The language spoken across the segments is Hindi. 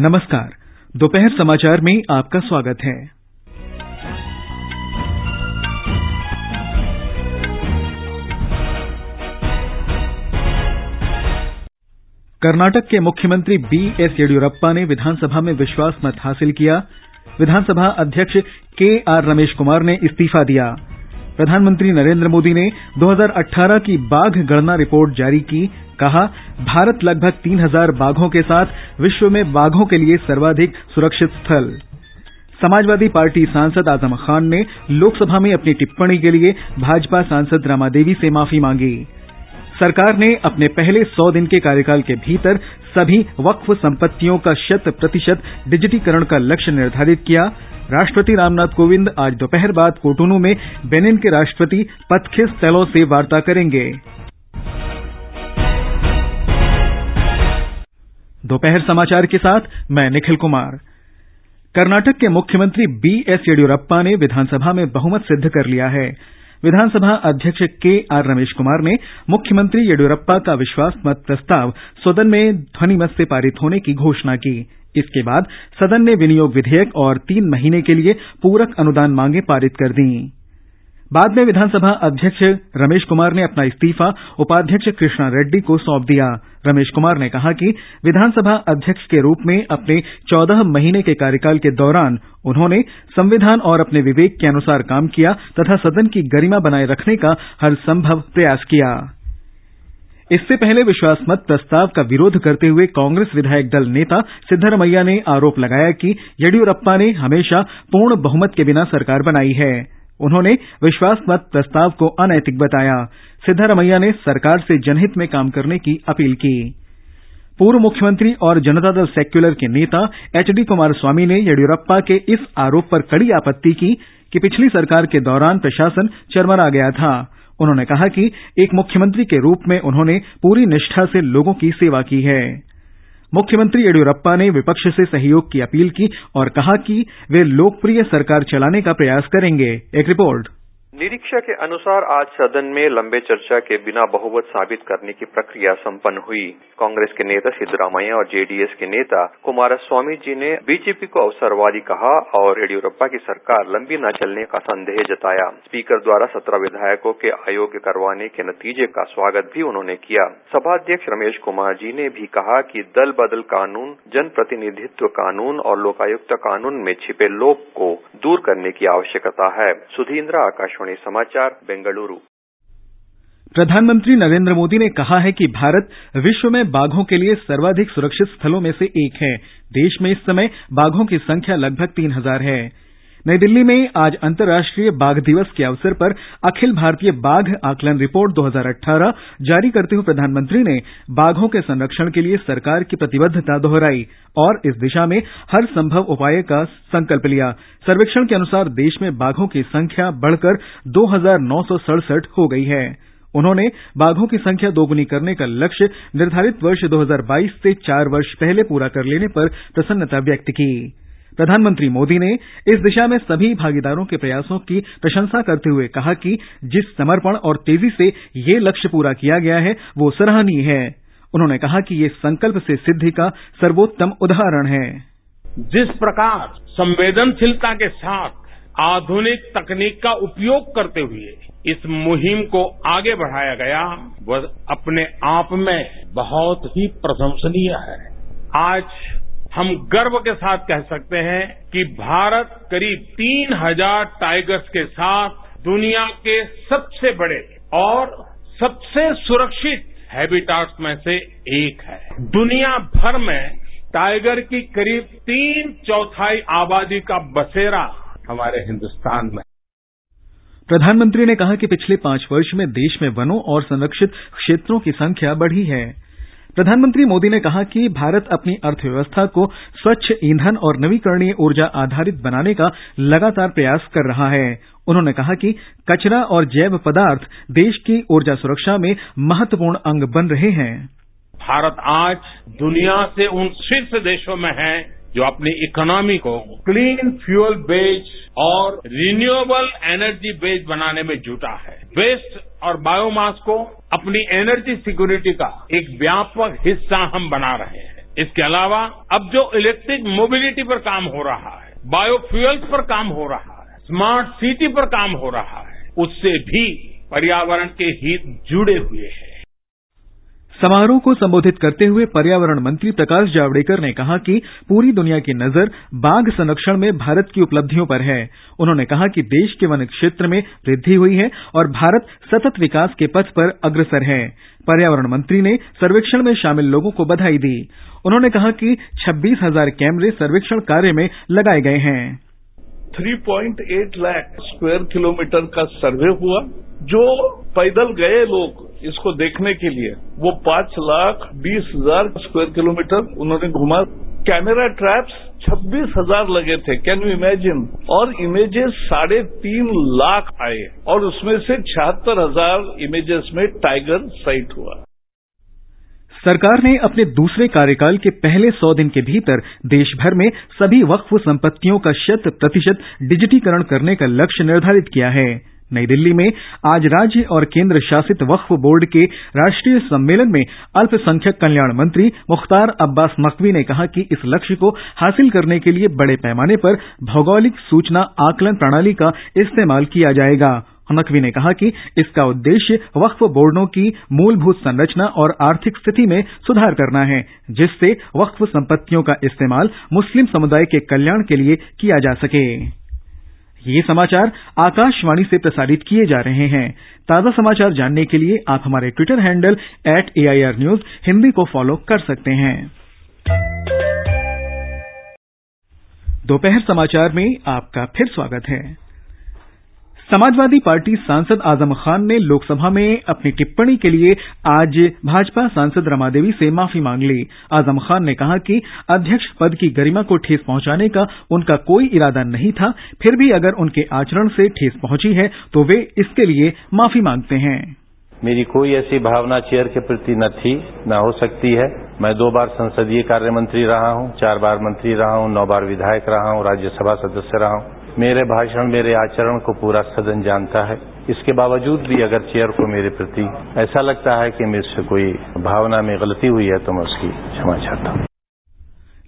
नमस्कार, दोपहर समाचार में आपका स्वागत है। कर्नाटक के मुख्यमंत्री बी एस येडियुरप्पा ने विधानसभा में विश्वास मत हासिल किया। विधानसभा अध्यक्ष के आर रमेश कुमार ने इस्तीफा दिया। प्रधानमंत्री नरेंद्र मोदी ने 2018 की बाघ गणना रिपोर्ट जारी की, कहा भारत लगभग तीन हज़ार बाघों के साथ विश्व में बाघों के लिए सर्वाधिक सुरक्षित स्थल। समाजवादी पार्टी सांसद आज़म खान ने लोकसभा में अपनी टिप्पणी के लिए भाजपा सांसद रमा देवी से माफ़ी मांगी। सरकार ने अपने पहले सौ दिन के कार्यकाल के भीतर सभी वक्फ संपत्तियों का शत प्रतिशत डिजिटीकरण का लक्ष्य निर्धारित किया। राष्ट्रपति रामनाथ कोविंद आज दोपहर बाद कोटोनू में बेनिन के राष्ट्रपति पथखिस तेलो से वार्ता करेंगे। दोपहर समाचार के साथ मैं निखिल कुमार। कर्नाटक के मुख्यमंत्री बी एस येडियुरप्पा ने विधानसभा में बहुमत सिद्ध कर लिया है। विधानसभा अध्यक्ष के आर रमेश कुमार ने मुख्यमंत्री येडियुरप्पा का विश्वास मत प्रस्ताव सदन में ध्वनिमत से पारित होने की घोषणा की। इसके बाद सदन ने विनियोग विधेयक और तीन महीने के लिए पूरक अनुदान मांगे पारित कर दी। बाद में विधानसभा अध्यक्ष रमेश कुमार ने अपना इस्तीफा, उपाध्यक्ष कृष्णा रेड्डी को सौंप दिया। रमेश कुमार ने कहा कि विधानसभा अध्यक्ष के रूप में अपने चौदह महीने के कार्यकाल के दौरान उन्होंने संविधान और अपने विवेक के अनुसार काम किया तथा सदन की गरिमा बनाए रखने का हर संभव प्रयास किया। इससे पहले विश्वास मत प्रस्ताव का विरोध करते हुए कांग्रेस विधायक दल नेता सिद्धारमैया ने आरोप लगाया कि येडियुरप्पा ने हमेशा पूर्ण बहुमत के बिना सरकार बनाई है। उन्होंने विश्वास मत प्रस्ताव को अनैतिक बताया। सिद्धारमैया ने सरकार से जनहित में काम करने की अपील की। पूर्व मुख्यमंत्री और जनता दल सेक्यूलर के नेता एच डी कुमार स्वामी ने येडियुरप्पा के इस आरोप पर कड़ी आपत्ति की कि पिछली सरकार के दौरान प्रशासन चरमरा गया था। उन्होंने कहा कि एक मुख्यमंत्री के रूप में उन्होंने पूरी निष्ठा से लोगों की सेवा की है। मुख्यमंत्री येडियुरप्पा ने विपक्ष से सहयोग की अपील की और कहा कि वे लोकप्रिय सरकार चलाने का प्रयास करेंगे। एक रिपोर्ट। निरीक्षक के अनुसार आज सदन में लंबे चर्चा के बिना बहुमत साबित करने की प्रक्रिया संपन्न हुई। कांग्रेस के नेता सिद्धरामैया और जेडीएस के नेता कुमारस्वामी जी ने बीजेपी को अवसरवादी कहा और येडियुरप्पा की सरकार लंबी न चलने का संदेह जताया। स्पीकर द्वारा सत्रह विधायकों के अयोग्य करवाने के नतीजे का स्वागत भी उन्होंने किया। सभाध्यक्ष रमेश कुमार जी ने भी कहा कि दल बदल कानून, जनप्रतिनिधित्व कानून और लोकायुक्त कानून में छिपे लोप को दूर करने की आवश्यकता है। सुधीन्द्र आकाशवाणी समाचार, बेंगलुरु। प्रधानमंत्री नरेंद्र मोदी ने कहा है कि भारत विश्व में बाघों के लिए सर्वाधिक सुरक्षित स्थलों में से एक है। देश में इस समय बाघों की संख्या लगभग तीन हज़ार है। नई दिल्ली में आज अंतर्राष्ट्रीय बाघ दिवस के अवसर पर अखिल भारतीय बाघ आकलन रिपोर्ट 2018 जारी करते हुए प्रधानमंत्री ने बाघों के संरक्षण के लिए सरकार की प्रतिबद्धता दोहराई और इस दिशा में हर संभव उपाय का संकल्प लिया। सर्वेक्षण के अनुसार देश में बाघों की संख्या बढ़कर दो हज़ार नौ सौ सड़सठ हो गई है। उन्होंने बाघों की संख्या दोगुनी करने का लक्ष्य निर्धारित वर्ष 2022 से चार वर्ष पहले पूरा कर लेने पर प्रसन्नता व्यक्त की। प्रधानमंत्री मोदी ने इस दिशा में सभी भागीदारों के प्रयासों की प्रशंसा करते हुए कहा कि जिस समर्पण और तेज़ी से ये लक्ष्य पूरा किया गया है, वो सराहनीय है। उन्होंने कहा कि ये संकल्प से सिद्धि का सर्वोत्तम उदाहरण है। जिस प्रकार संवेदनशीलता के साथ आधुनिक तकनीक का उपयोग करते हुए इस मुहिम को आगे बढ़ाया गया, वह अपने आप में बहुत ही प्रशंसनीय है। आज हम गर्व के साथ कह सकते हैं कि भारत करीब तीन हज़ार टाइगर्स के साथ दुनिया के सबसे बड़े और सबसे सुरक्षित हैबिटाट्स में से एक है। दुनिया भर में टाइगर की करीब तीन चौथाई आबादी का बसेरा हमारे हिंदुस्तान में। प्रधानमंत्री ने कहा कि पिछले पाँच वर्ष में देश में वनों और संरक्षित क्षेत्रों की संख्या बढ़ी है। प्रधानमंत्री मोदी ने कहा कि भारत अपनी अर्थव्यवस्था को स्वच्छ ईंधन और नवीकरणीय ऊर्जा आधारित बनाने का लगातार प्रयास कर रहा है। उन्होंने कहा कि कचरा और जैव पदार्थ देश की ऊर्जा सुरक्षा में महत्वपूर्ण अंग बन रहे हैं। भारत आज दुनिया से उन शीर्ष देशों में है जो अपनी इकोनॉमी को क्लीन फ्यूल बेस्ड और रिन्यूएबल एनर्जी बेस्ड बनाने में जुटा है। वेस्ट और बायोमास को अपनी एनर्जी सिक्योरिटी का एक व्यापक हिस्सा हम बना रहे हैं। इसके अलावा, अब जो इलेक्ट्रिक मोबिलिटी पर काम हो रहा है बायोफ्यूल्स पर काम हो रहा है स्मार्ट सिटी पर काम हो रहा है, उससे भी पर्यावरण के हित जुड़े हुए हैं। समारोह को संबोधित करते हुए पर्यावरण मंत्री प्रकाश जावड़ेकर ने कहा कि पूरी दुनिया की नज़र बाघ संरक्षण में भारत की उपलब्धियों पर है। उन्होंने कहा कि देश के वन क्षेत्र में वृद्धि हुई है और भारत सतत विकास के पथ पर अग्रसर है। पर्यावरण मंत्री ने सर्वेक्षण में शामिल लोगों को बधाई दी। उन्होंने कहा कि छब्बीस हज़ार कैमरे सर्वेक्षण कार्य में लगाए गए हैं। 3.8 लाख स्क्वायर किलोमीटर का सर्वे हुआ, जो पैदल गए लोग इसको देखने के लिए वो पाँच लाख बीस हज़ार स्क्वायर किलोमीटर उन्होंने घुमा। कैमरा ट्रैप्स छब्बीस हज़ार लगे थे। कैन यू इमेजिन और इमेजेस साढ़े तीन लाख आए। और उसमें से छिहत्तर हज़ार इमेजेस में टाइगर साइट हुआ। सरकार ने अपने दूसरे कार्यकाल के पहले सौ दिन के भीतर देशभर में सभी वक्फ संपत्तियों का शत प्रतिशत डिजिटीकरण करने का लक्ष्य निर्धारित किया है। नई दिल्ली में आज राज्य और केंद्र शासित वक्फ बोर्ड के राष्ट्रीय सम्मेलन में अल्पसंख्यक कल्याण मंत्री मुख्तार अब्बास नकवी ने कहा कि इस लक्ष्य को हासिल करने के लिए बड़े पैमाने पर भौगोलिक सूचना आकलन प्रणाली का इस्तेमाल किया जाएगा। नकवी ने कहा कि इसका उद्देश्य वक्फ बोर्डों की मूलभूत संरचना और आर्थिक स्थिति में सुधार करना है, जिससे वक्फ संपत्तियों का इस्तेमाल मुस्लिम समुदाय के कल्याण के लिए किया जा सके। ये समाचार आकाशवाणी से प्रसारित किए जा रहे हैं। ताज़ा समाचार जानने के लिए आप हमारे Twitter handle at AIR news Hindi को फॉलो कर सकते हैं। दोपहर समाचार में आपका फिर स्वागत है। समाजवादी पार्टी सांसद आज़म खान ने लोकसभा में अपनी टिप्पणी के लिए आज भाजपा सांसद रमा देवी से माफ़ी मांग ली। आज़म खान ने कहा कि अध्यक्ष पद की गरिमा को ठेस पहुँचाने का उनका कोई इरादा नहीं था, फिर भी अगर उनके आचरण से ठेस पहुँची है तो वे इसके लिए माफ़ी मांगते हैं। मेरी कोई ऐसी भावना चेयर के प्रति न थी, न हो सकती है। मैं दो बार संसदीय कार्य मंत्री रहा हूँ, चार बार मंत्री रहा हूँ, नौ बार विधायक रहा हूँ, राज्यसभा सदस्य रहा हूँ। मेरे भाषण, मेरे आचरण को पूरा सदन जानता है। इसके बावजूद भी अगर चेयर को मेरे प्रति ऐसा लगता है कि मुझसे कोई भावना में गलती हुई है तो मैं उसकी क्षमा चाहता हूँ।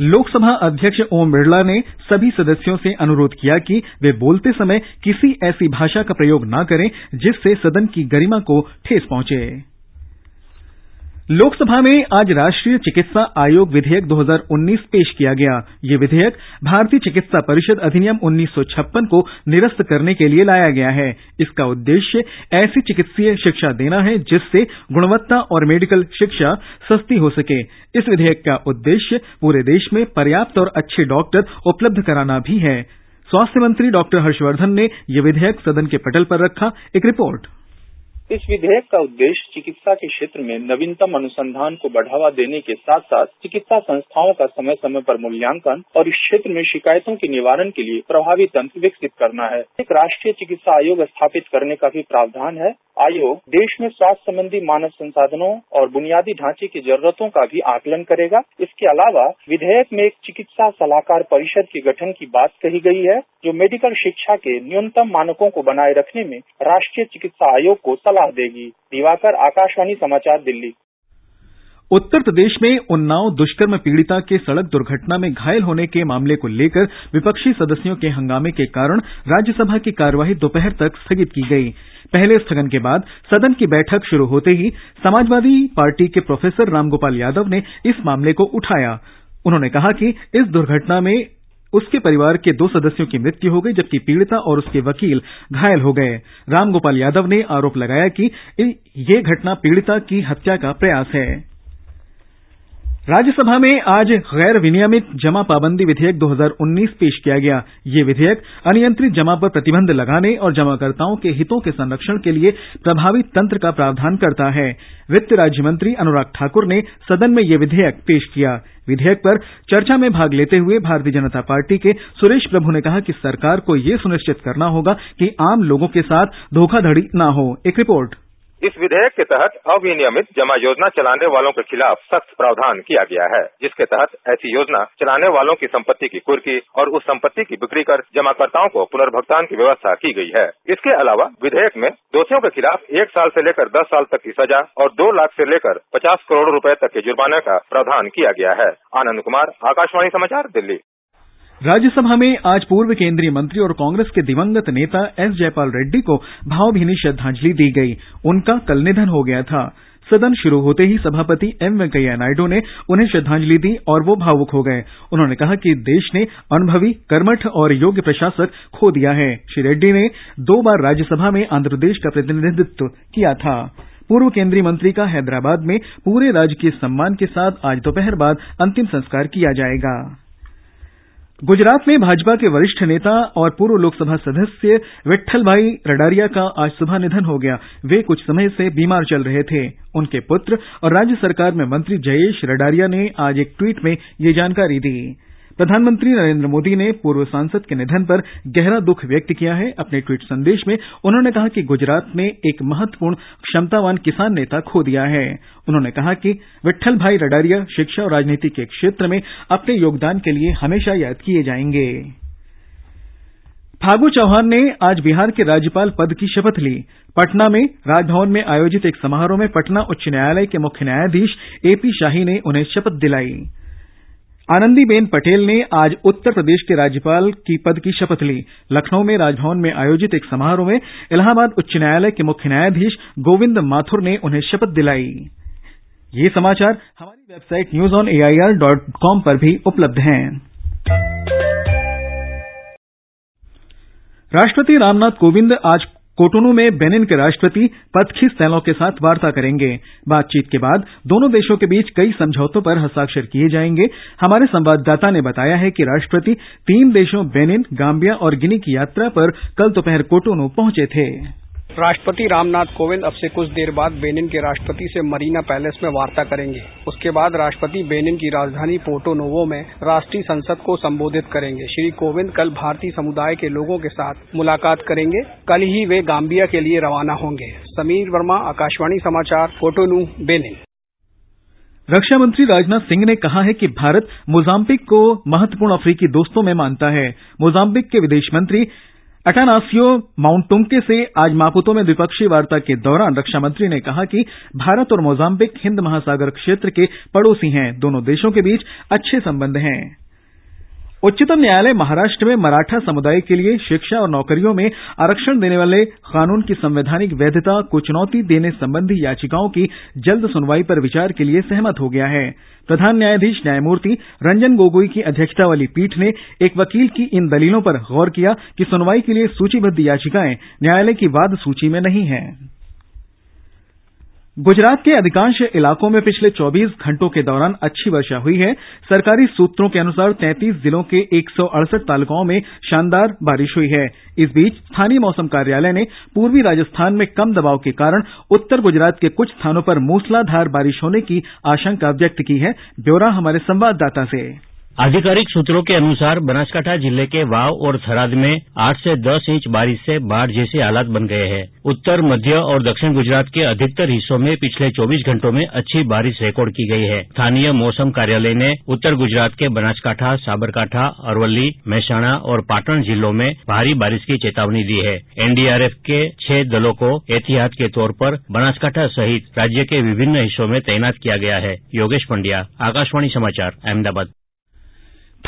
लोकसभा अध्यक्ष ओम बिरला ने सभी सदस्यों से अनुरोध किया कि वे बोलते समय किसी ऐसी भाषा का प्रयोग न करें, जिससे सदन की गरिमा को ठेस पहुँचे। लोकसभा में आज राष्ट्रीय चिकित्सा आयोग विधेयक 2019 पेश किया गया। ये विधेयक भारतीय चिकित्सा परिषद अधिनियम 1956 को निरस्त करने के लिए लाया गया है। इसका उद्देश्य ऐसी चिकित्सीय शिक्षा देना है, जिससे गुणवत्ता और मेडिकल शिक्षा सस्ती हो सके। इस विधेयक का उद्देश्य पूरे देश में पर्याप्त और अच्छे डॉक्टर उपलब्ध कराना भी है। स्वास्थ्य मंत्री डॉक्टर हर्षवर्धन ने यह विधेयक सदन के पटल पर रखा। एक रिपोर्ट। इस विधेयक का उद्देश्य चिकित्सा के क्षेत्र में नवीनतम अनुसंधान को बढ़ावा देने के साथ साथ चिकित्सा संस्थाओं का समय समय पर मूल्यांकन और इस क्षेत्र में शिकायतों के निवारण के लिए प्रभावी तंत्र विकसित करना है। एक राष्ट्रीय चिकित्सा आयोग स्थापित करने का भी प्रावधान है। आयोग देश में स्वास्थ्य संबंधी मानव संसाधनों और बुनियादी ढांचे की जरूरतों का भी आकलन करेगा। इसके अलावा विधेयक में एक चिकित्सा सलाहकार परिषद के गठन की बात कही गई है, जो मेडिकल शिक्षा के न्यूनतम मानकों को बनाए रखने में राष्ट्रीय चिकित्सा आयोग को सलाह देगी। दिवाकर, आकाशवाणी समाचार, दिल्ली। उत्तर प्रदेश में उन्नाव दुष्कर्म पीड़िता के सड़क दुर्घटना में घायल होने के मामले को लेकर विपक्षी सदस्यों के हंगामे के कारण राज्यसभा की कार्यवाही दोपहर तक स्थगित की गई। पहले स्थगन के बाद सदन की बैठक शुरू होते ही समाजवादी पार्टी के प्रोफेसर रामगोपाल यादव ने इस मामले को उठाया। उन्होंने कहा कि इस दुर्घटना में उसके परिवार के दो सदस्यों की मृत्यु हो गई, जबकि पीड़िता और उसके वकील घायल हो गए। रामगोपाल यादव ने आरोप लगाया कि ये घटना पीड़िता की हत्या का प्रयास है। राज्यसभा में आज गैर विनियमित जमा पाबंदी विधेयक 2019 पेश किया गया। ये विधेयक अनियंत्रित जमा पर प्रतिबंध लगाने और जमाकर्ताओं के हितों के संरक्षण के लिए प्रभावी तंत्र का प्रावधान करता है। वित्त राज्य मंत्री अनुराग ठाकुर ने सदन में ये विधेयक पेश किया। विधेयक पर चर्चा में भाग लेते हुए भारतीय जनता पार्टी के सुरेश प्रभु ने कहा कि सरकार को ये सुनिश्चित करना होगा कि आम लोगों के साथ धोखाधड़ी न हो। एक रिपोर्ट। इस विधेयक के तहत अविनियमित जमा योजना चलाने वालों के खिलाफ सख्त प्रावधान किया गया है, जिसके तहत ऐसी योजना चलाने वालों की संपत्ति की कुर्की और उस संपत्ति की बिक्री कर जमाकर्ताओं को पुनर्भुगतान की व्यवस्था की गई है। इसके अलावा विधेयक में दोषियों के खिलाफ एक साल से लेकर दस साल तक की सजा और दो लाख से लेकर पचास करोड़ रुपए तक के जुर्माने का प्रावधान किया गया है। आनंद कुमार, आकाशवाणी समाचार, दिल्ली। राज्यसभा में आज पूर्व केंद्रीय मंत्री और कांग्रेस के दिवंगत नेता एस जयपाल रेड्डी को भावभीनी श्रद्धांजलि दी गई। उनका कल निधन हो गया था। सदन शुरू होते ही सभापति एम वेंकैया नायडू ने उन्हें श्रद्धांजलि दी और वो भावुक हो गए। उन्होंने कहा कि देश ने अनुभवी, कर्मठ और योग्य प्रशासक खो दिया है। श्री रेड्डी ने दो बार राज्यसभा में आंध्र प्रदेश का प्रतिनिधित्व किया था। पूर्व केंद्रीय मंत्री का हैदराबाद में पूरे राजकीय सम्मान के साथ आज दोपहर बाद अंतिम संस्कार किया जाएगा। गुजरात में भाजपा के वरिष्ठ नेता और पूर्व लोकसभा सदस्य विट्ठल भाई रडारिया का आज सुबह निधन हो गया। वे कुछ समय से बीमार चल रहे थे। उनके पुत्र और राज्य सरकार में मंत्री जयेश रडारिया ने आज एक ट्वीट में ये जानकारी दी। प्रधानमंत्री नरेंद्र मोदी ने पूर्व सांसद के निधन पर गहरा दुख व्यक्त किया है। अपने ट्वीट संदेश में उन्होंने कहा कि गुजरात ने एक महत्वपूर्ण, क्षमतावान किसान नेता खो दिया है। उन्होंने कहा कि विट्ठल भाई रडारिया शिक्षा और राजनीति के क्षेत्र में अपने योगदान के लिए हमेशा याद किए जाएँगे। फागू चौहान ने आज बिहार के राज्यपाल पद की शपथ ली। पटना में राजभवन में आयोजित एक समारोह में पटना उच्च न्यायालय के मुख्य न्यायाधीश एपी शाही ने उन्हें शपथ दिलाई। आनंदीबेन पटेल ने आज उत्तर प्रदेश के राज्यपाल की पद की शपथ ली। लखनऊ में राजभवन में आयोजित एक समारोह में इलाहाबाद उच्च न्यायालय के मुख्य न्यायाधीश गोविंद माथुर ने उन्हें शपथ दिलाई। हैं। राष्ट्रपति रामनाथ कोविंद आज कोटोनू में बेनिन के राष्ट्रपति पदखी सैलों के साथ वार्ता करेंगे। बातचीत के बाद दोनों देशों के बीच कई समझौतों पर हस्ताक्षर किए जाएँगे। हमारे संवाददाता ने बताया है कि राष्ट्रपति तीन देशों बेनिन गाम्बिया और गिनी की यात्रा पर कल दोपहर कोटोनू पहुँचे थे। राष्ट्रपति रामनाथ कोविंद अब से कुछ देर बाद बेनिन के राष्ट्रपति से मरीना पैलेस में वार्ता करेंगे। उसके बाद राष्ट्रपति बेनिन की राजधानी पोर्टो नोवो में राष्ट्रीय संसद को संबोधित करेंगे। श्री कोविंद कल भारतीय समुदाय के लोगों के साथ मुलाकात करेंगे। कल ही वे गाम्बिया के लिए रवाना होंगे। समीर वर्मा, आकाशवाणी समाचार कोटोनू बेनिन। रक्षा मंत्री राजनाथ सिंह ने कहा है कि भारत मोजाम्बिक को महत्वपूर्ण अफ्रीकी दोस्तों में मानता है। मोजाम्बिक के विदेश मंत्री अटानासियो माउंटुंके से आज मापुतो में द्विपक्षीय वार्ता के दौरान रक्षा मंत्री ने कहा कि भारत और मोजाम्बिक हिंद महासागर क्षेत्र के पड़ोसी हैं। दोनों देशों के बीच अच्छे संबंध हैं। उच्चतम न्यायालय महाराष्ट्र में मराठा समुदाय के लिए शिक्षा और नौकरियों में आरक्षण देने वाले कानून की संवैधानिक वैधता को चुनौती देने संबंधी याचिकाओं की जल्द सुनवाई पर विचार के लिए सहमत हो गया है। प्रधान न्यायाधीश न्यायमूर्ति रंजन गोगोई की अध्यक्षता वाली पीठ ने एक वकील की इन दलीलों पर गौर किया कि सुनवाई के लिए सूचीबद्ध याचिकाएँ न्यायालय की वाद सूची में नहीं हैं। गुजरात के अधिकांश इलाकों में पिछले 24 घंटों के दौरान अच्छी वर्षा हुई है। सरकारी सूत्रों के अनुसार 33 जिलों के एक सौ तालुकाओं में शानदार बारिश हुई है। इस बीच स्थानीय मौसम कार्यालय ने पूर्वी राजस्थान में कम दबाव के कारण उत्तर गुजरात के कुछ स्थानों पर मूसलाधार बारिश होने की आशंका व्यक्त की है। ब्यौरा हमारे संवाददाता से। आधिकारिक सूत्रों के अनुसार बनासकांठा ज़िले के वाव और थराद में आठ से दस इंच बारिश से बाढ़ जैसे हालात बन गए हैं। उत्तर, मध्य और दक्षिण गुजरात के अधिकतर हिस्सों में पिछले 24 घंटों में अच्छी बारिश रिकॉर्ड की गई है। स्थानीय मौसम कार्यालय ने उत्तर गुजरात के बनासकांठा, साबरकांठा अरवली मेहसाणा और पाटन जिलों में भारी बारिश की चेतावनी दी है। एनडीआरएफ के छह दलों को एहतियात के तौर पर बनासकांठा सहित राज्य के विभिन्न हिस्सों में तैनात किया गया है। योगेश पंड्या, आकाशवाणी समाचार, अहमदाबाद।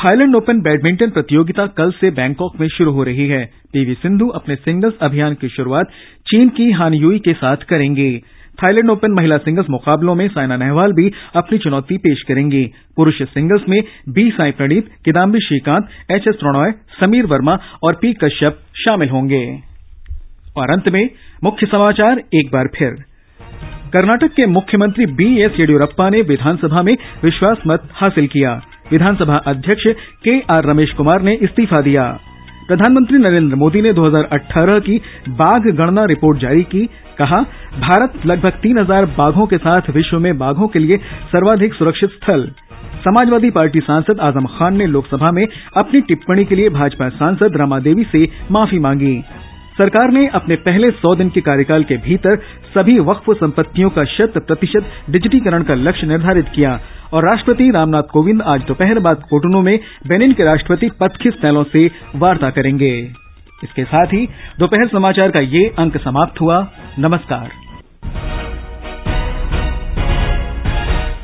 थाईलैंड ओपन बैडमिंटन प्रतियोगिता कल से बैंकॉक में शुरू हो रही है। पीवी सिंधु अपने सिंगल्स अभियान की शुरुआत चीन की हान के साथ करेंगे। थाईलैंड ओपन महिला सिंगल्स मुकाबलों में साइना नेहवाल भी अपनी चुनौती पेश करेंगी। पुरुष सिंगल्स में B Sai Praneeth Kidambi Srikanth, H S Prannoy, Sameer Verma और पी कश्यप शामिल होंगे। मुख्य समाचार कर्नाटक के मुख्यमंत्री बी एस येडियुरप्पा ने विधानसभा में विश्वास मत हासिल किया। विधानसभा अध्यक्ष के आर रमेश कुमार ने इस्तीफा दिया। प्रधानमंत्री नरेंद्र मोदी ने 2018 की बाघ गणना रिपोर्ट जारी की। कहा, भारत लगभग तीन हज़ार बाघों के साथ विश्व में बाघों के लिए सर्वाधिक सुरक्षित स्थल। समाजवादी पार्टी सांसद आज़म खान ने लोकसभा में अपनी टिप्पणी के लिए भाजपा सांसद रमा देवी से माफ़ी मांगी। सरकार ने अपने पहले सौ दिन के कार्यकाल के भीतर सभी वक्फ संपत्तियों का शत प्रतिशत डिजिटीकरण का लक्ष्य निर्धारित किया। और राष्ट्रपति रामनाथ कोविंद आज दोपहर बाद कोटनों में बेनिन के राष्ट्रपति पथखिस सैलों से वार्ता करेंगे। इसके साथ ही दोपहर समाचार का ये अंक समाप्त हुआ। नमस्कार।